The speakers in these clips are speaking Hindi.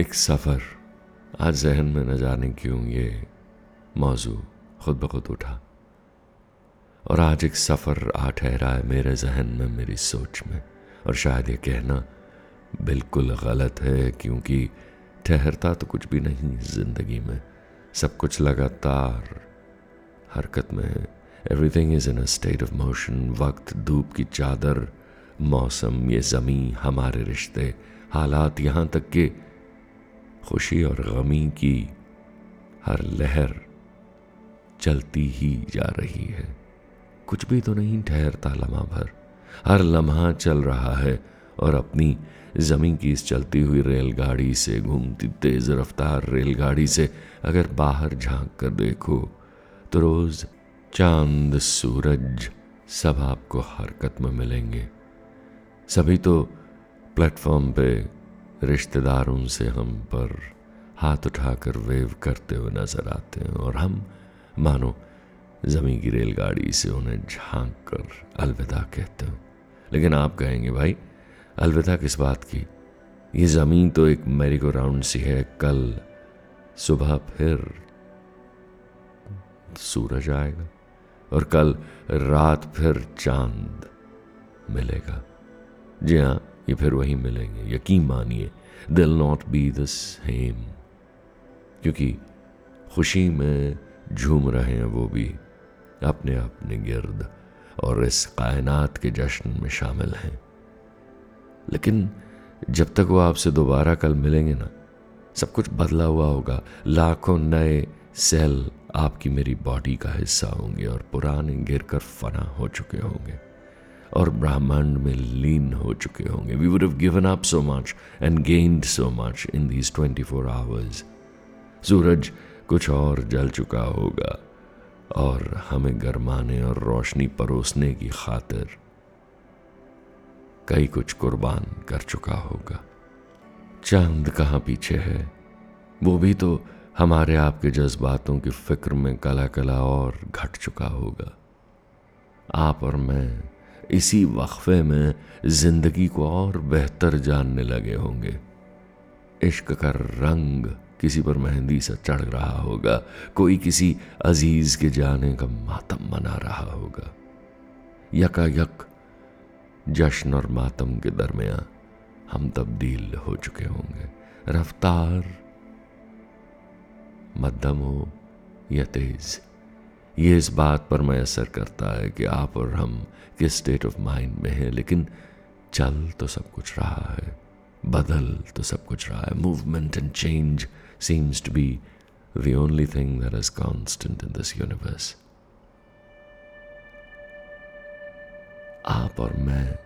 एक सफ़र। आज जहन में न जाने क्यों ये मौजू खुद ब खुद उठा। और आज एक सफ़र आ ठहरा है मेरे जहन में, मेरी सोच में। और शायद ये कहना बिल्कुल गलत है, क्योंकि ठहरता तो कुछ भी नहीं ज़िंदगी में। सब कुछ लगातार हरकत में है। Everything is in a state of motion वक्त, धूप की चादर, मौसम, ये ज़मी हमारे रिश्ते, हालात, यहाँ तक कि खुशी और गमी की हर लहर चलती ही जा रही है। कुछ भी तो नहीं ठहरता लम्हा भर। हर लम्हा चल रहा है और अपनी ज़मीन की इस चलती हुई रेलगाड़ी से घूमती तेज रफ्तार रेलगाड़ी से अगर बाहर झाँक कर देखो तो रोज़ चाँद, सूरज सब आपको हरकत में मिलेंगे। सभी तो प्लेटफॉर्म पे रिश्तेदारों से हम पर हाथ उठाकर वेव करते हुए नज़र आते हैं और हम, मानो जमी की रेलगाड़ी से उन्हें झाँक कर अलविदा कहते हो। लेकिन आप कहेंगे, भाई, अलविदा किस बात की? ये ज़मीन तो एक मेरी को राउंड सी है, कल सुबह फिर सूरज आएगा और कल रात फिर चाँद मिलेगा। जी हाँ ये फिर वही मिलेंगे। यकीन मानिए, they'll not be the same. क्योंकि खुशी में झूम रहे हैं वो भी, अपने अपने गिर्द और इस कायनात के जश्न में शामिल हैं। लेकिन जब तक वो आपसे दोबारा कल मिलेंगे ना, सब कुछ बदला हुआ होगा। लाखों नए सेल आपकी मेरी बॉडी का हिस्सा होंगे और पुराने गिर कर फना हो चुके होंगे। और ब्रह्मांड में लीन हो चुके होंगे। We would have given up so much and gained so much in these twenty four hours सूरज कुछ और जल चुका होगा और हमें गरमाने और रोशनी परोसने की खातिर कई कुछ कुर्बान कर चुका होगा। चाँद कहाँ पीछे है? वो भी तो हमारे आपके जज्बातों की फ़िक्र में कला कला और घट चुका होगा। आप और मैं इसी वक्फे में ज़िंदगी को और बेहतर जानने लगे होंगे। इश्क का रंग किसी पर मेहंदी सा चढ़ रहा होगा, कोई किसी अज़ीज़ के जाने का मातम मना रहा होगा। यका यक जश्न और मातम के दरमिया हम तब्दील हो चुके होंगे। रफ्तार, मध्यम हो या तेज? ये इस बात पर मैसर करता है कि आप और हम किस स्टेट ऑफ़ माइंड में हैं, लेकिन चल तो सब कुछ रहा है, बदल तो सब कुछ रहा है movement and change seems to be the only thing that is constant in this universe. आप और मैं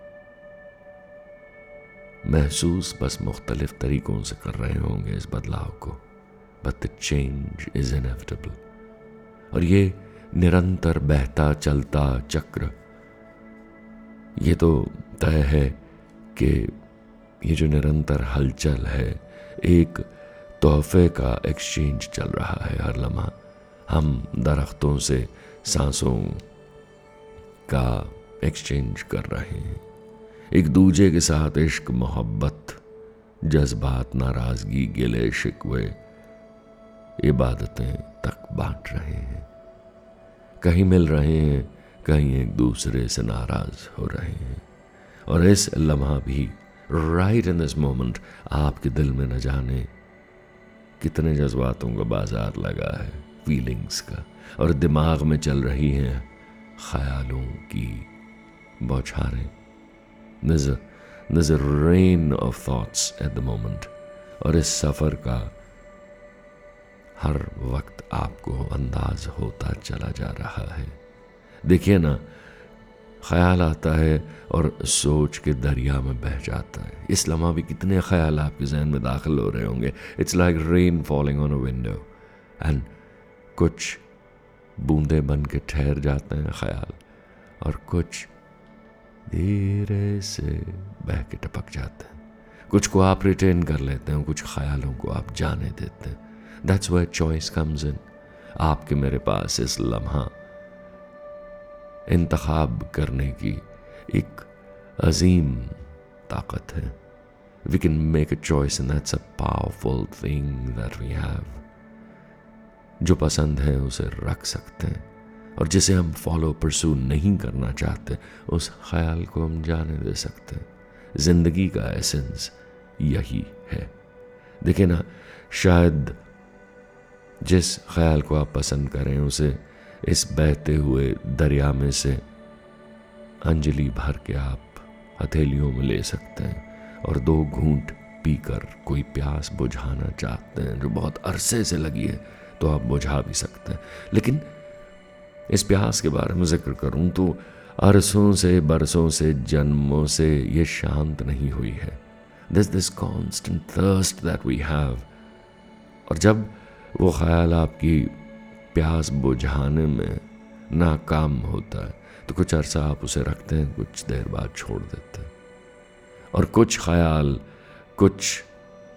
महसूस बस मुख्तलिफ़ तरीकों से कर रहे होंगे इस बदलाव को but the change is inevitable और ये निरंतर बहता चलता चक्र। ये तो तय है कि ये जो निरंतर हलचल है, एक तोहफे का एक्सचेंज चल रहा है, हर लम्हा। हम दरख्तों से सांसों का एक्सचेंज कर रहे हैं। एक दूजे के साथ इश्क, मोहब्बत, जज्बात, नाराज़गी, गिले, शिकवे, इबादतें तक बांट रहे हैं। कहीं मिल रहे हैं, कहीं एक दूसरे से नाराज़ हो रहे हैं। और इस लम्हा भी राइट इन दिस मोमेंट आपके दिल में न जाने कितने जज्बातों का बाज़ार लगा है फीलिंग्स का। और दिमाग में चल रही हैं ख्यालों की बौछारें। नज़र नज़र rain of thoughts at the moment और इस सफ़र का हर वक्त आपको अंदाज होता चला जा रहा है। देखिए ना, ख्याल आता है और सोच के दरिया में बह जाता है। इस लम्हा भी कितने ख्याल आपके जहन में दाखिल हो रहे होंगे। It's like rain falling on a window and कुछ बूंदे बन के ठहर जाते हैं ख्याल, और कुछ धीरे से बह के टपक जाते हैं। कुछ को आप रिटेन कर लेते हैं, कुछ ख्यालों को आप जाने देते हैं। That's why choice comes in आपके मेरे पास इस लम्हा, इंतखाब करने की एक अजीम ताकत है। We can make a choice and that's a powerful thing that we have. जो पसंद है उसे रख सकते हैं। और जिसे हम फॉलो परसू नहीं करना चाहते, उस ख्याल को हम जाने दे सकते हैं। ज़िंदगी का एसेंस यही है। देखिए ना, शायद जिस ख्याल को आप पसंद करें, उसे इस बहते हुए दरिया में से अंजलि भर के आप हथेलियों में ले सकते हैं और दो घूंट पीकर कोई प्यास बुझाना चाहते हैं जो बहुत अरसे से लगी है तो आप बुझा भी सकते हैं। लेकिन इस प्यास के बारे में ज़िक्र करूँ तो अरसों से, बरसों से, जन्मों से ये शांत नहीं हुई है। This this constant thirst that we have और जब वो ख्याल आपकी प्यास बुझाने में नाकाम होता है। तो कुछ अरसा आप उसे रखते हैं, कुछ देर बाद छोड़ देते हैं। और कुछ ख्याल, कुछ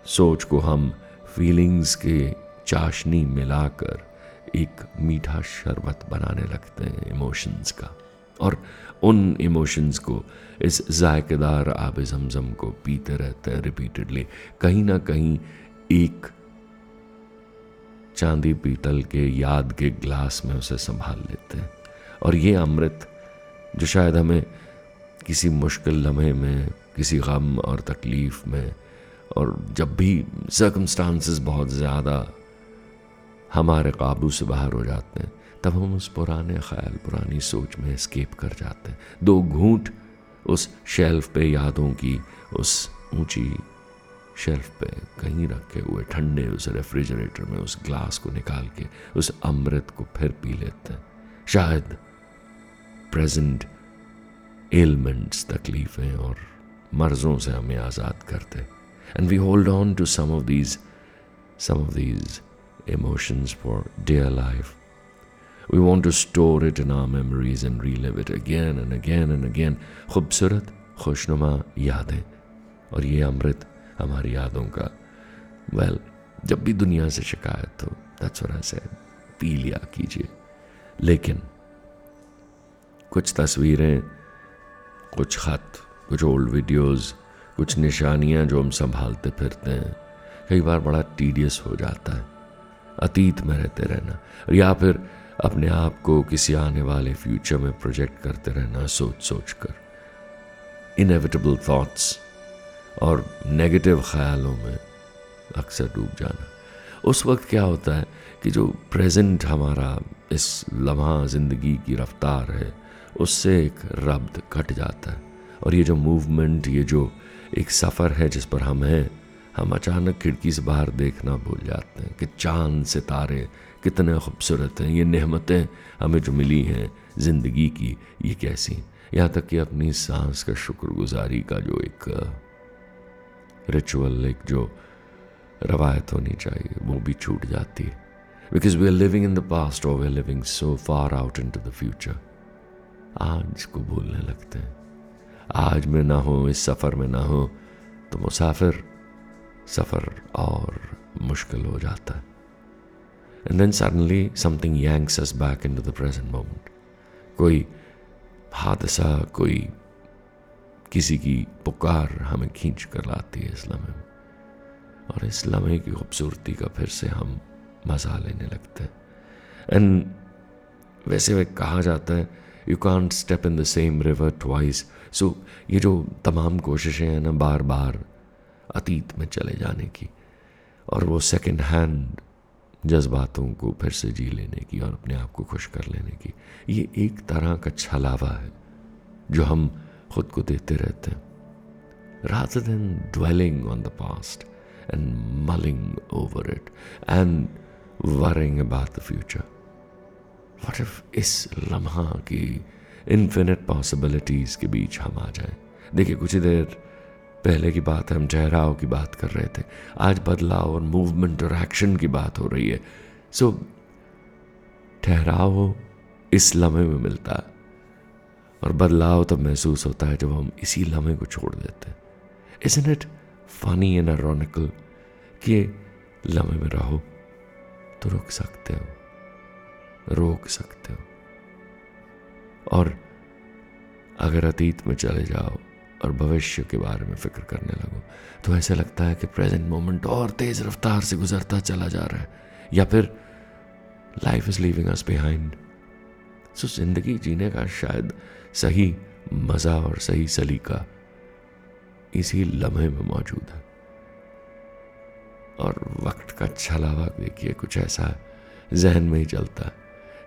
सोच को हम फीलिंग्स के चाशनी मिलाकर एक मीठा शरबत बनाने लगते हैं इमोशंस का। और उन इमोशंस को इस जायकेदार आब जमजम को पीते रहते हैं रिपीटेडली कहीं ना कहीं एक चांदी पीतल के याद के ग्लास में उसे संभाल लेते हैं। और ये अमृत, जो शायद हमें किसी मुश्किल लम्हे में, किसी गम और तकलीफ़ में, और जब भी सर्कमस्टांसेस बहुत ज़्यादा हमारे काबू से बाहर हो जाते हैं, तब हम उस पुराने ख्याल, पुरानी सोच में स्केप कर जाते हैं। दो घूंट उस शेल्फ पे यादों की उस ऊँची शेल्फ पे कहीं रखे हुए ठंडे उस रेफ्रिजरेटर में उस ग्लास को निकाल के उस अमृत को फिर पी लेते हैं शायद प्रेजेंट एलमेंट्स तकलीफ़ें और मर्ज़ों से हमें आज़ाद करते and we hold on to some of these some of these emotions for dear life. We want to store it in our memories and relive it again and again and again. खूबसूरत, खुशनुमा यादें और ये अमृत हमारी यादों का। वेल well, जब भी दुनिया से शिकायत हो दैट्स पी लिया कीजिए। लेकिन कुछ तस्वीरें कुछ खत कुछ ओल्ड वीडियोस कुछ निशानियाँ जो हम संभालते फिरते हैं कई बार बड़ा टीडियस हो जाता है। अतीत में रहते रहना या फिर अपने आप को किसी आने वाले फ्यूचर में प्रोजेक्ट करते रहना सोच सोच कर। इनएविटेबल थॉट्स और नेगेटिव ख्यालों में अक्सर डूब जाना। उस वक्त क्या होता है कि जो प्रेजेंट हमारा इस लम्हा ज़िंदगी की रफ्तार है, उससे एक रब्द कट जाता है। और ये जो मूवमेंट ये जो एक सफ़र है जिस पर हम हैं, हम अचानक खिड़की से बाहर देखना भूल जाते हैं कि चाँद, सितारे कितने खूबसूरत हैं, ये नहमतें हमें जो मिली हैं ज़िंदगी की, ये कैसी यहाँ तक कि अपनी सांस का शुक्रगुजारी का जो एक रिचुअल एक जो रवायत होनी चाहिए, वो भी छूट जाती है। Because we are living in the past और we are living so far out into the future आज को भूलने लगते हैं। आज में ना हो, इस सफ़र में ना हो तो मुसाफिर सफ़र और मुश्किल हो जाता है। And then suddenly something yanks us back into the present moment कोई हादसा, कोई किसी की पुकार हमें खींच कर लाती है इस लम्हे में। और इस लम्हे की खूबसूरती का फिर से हम मज़ा लेने लगते हैं। एंड वैसे वे कहा जाता है you can't step in the same river twice so ये जो तमाम कोशिशें हैं ना बार बार अतीत में चले जाने की, और वो सेकेंड हैंड जज्बातों को फिर से जी लेने की और अपने आप को खुश कर लेने की, ये एक तरह का छलावा है, जो हम खुद को देते रहते हैं rather than dwelling on the past and mulling over it and worrying about the future. What if इस लम्हा की इन्फिनिट पॉसिबिलिटीज के बीच हम आ जाएँ? देखिए कुछ ही देर पहले की बात हम ठहराव की बात कर रहे थे आज बदलाव और मूवमेंट और एक्शन की बात हो रही है सो so, ठहराव इस लम्हे में मिलता है और बदलाव तब महसूस होता है जब हम इसी लम्हे को छोड़ देते हैं। Is it funny and ironical कि लम्हे में रहो तो रुक सकते हो, रोक सकते हो। और अगर अतीत में चले जाओ और भविष्य के बारे में फ़िक्र करने लगो तो ऐसे लगता है कि प्रेजेंट मोमेंट और तेज रफ्तार से गुजरता चला जा रहा है। या फिर life is living us behind so ज़िंदगी जीने का शायद सही मज़ा और सही सलीका इसी लम्हे में मौजूद है। और वक्त का छलावा देखिए, कुछ ऐसा जहन में ही चलता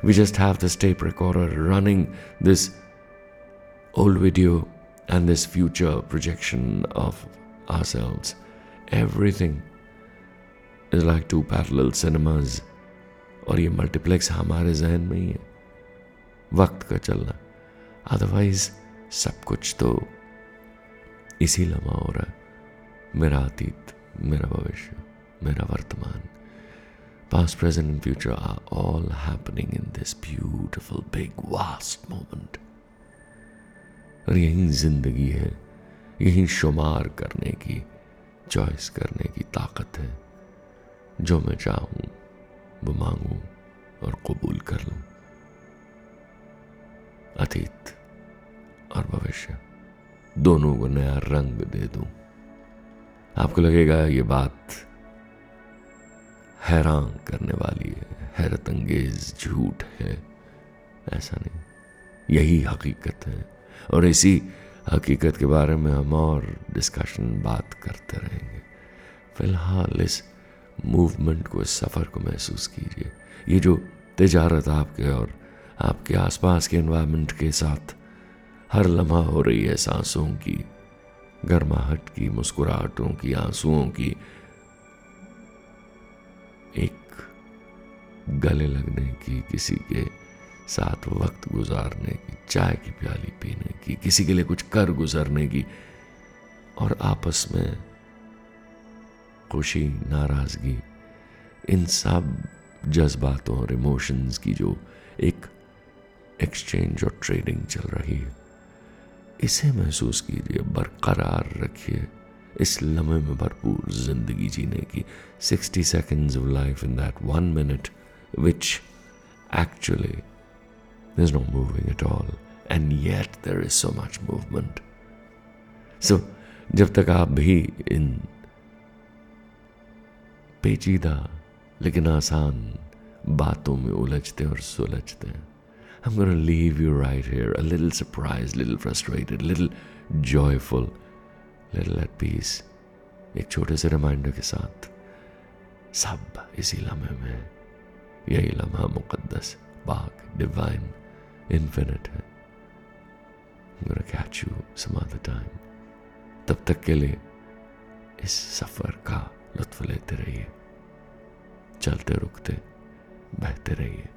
we just have the step recorder running this old video and this future projection of ourselves. Everything is like two parallel cinemas और ये मल्टीप्लेक्स हमारे जहन में ही है। वक्त का चलना। अदरवाइज़ सब कुछ तो इसी लम्हा हो रहा है। मेरा अतीत, मेरा भविष्य, मेरा वर्तमान। Past, present and future are all happening in this beautiful, big, vast moment. और यही ज़िंदगी है। यही शुमार करने की चॉइस करने की ताकत है। जो मैं चाहूँ, वो मांगू और कबूल कर लूँ। अतीत और भविष्य। दोनों को नया रंग दे दूँ। आपको लगेगा ये बात हैरान करने वाली है हैरत अंगेज झूठ है। ऐसा नहीं। यही हकीकत है। और इसी हकीकत के बारे में हम और डिस्कशन बात करते रहेंगे। फ़िलहाल इस मूवमेंट को, इस सफ़र को महसूस कीजिए। ये जो तजारत आपके और आपके आसपास के इन्वायरमेंट के साथ हर लम्हा हो रही है सांसों की, गर्माहट की, मुस्कुराहटों की, आंसुओं की। एक गले लगने की, किसी के साथ वक्त गुजारने की, चाय की प्याली पीने की, किसी के लिए कुछ कर गुजरने की और आपस में खुशी, नाराज़गी, इन सब जज्बातों और इमोशंस की जो एक एक्सचेंज और ट्रेडिंग चल रही है इसे महसूस कीजिए बरकरार रखिए इस लम्हे में भरपूर ज़िंदगी जीने की sixty seconds of life in that one minute which actually There's no moving at all, and yet there is so much movement. So, जब तक आप भी इन पेचीदा लेकिन आसान बातों में उलझते और सुलझते हैं I'm going to leave you right here, a little surprised, little frustrated, little joyful, little at peace. एक छोटे से रिमाइंडर के साथ सब इसी लम्हे में यही लम्हा मुकद्दस पाक डिवाइन इन्फिनिट है catch you some other time. तब तक के लिए इस सफ़र का लुत्फ लेते रहिए चलते रुकते बहते रहिए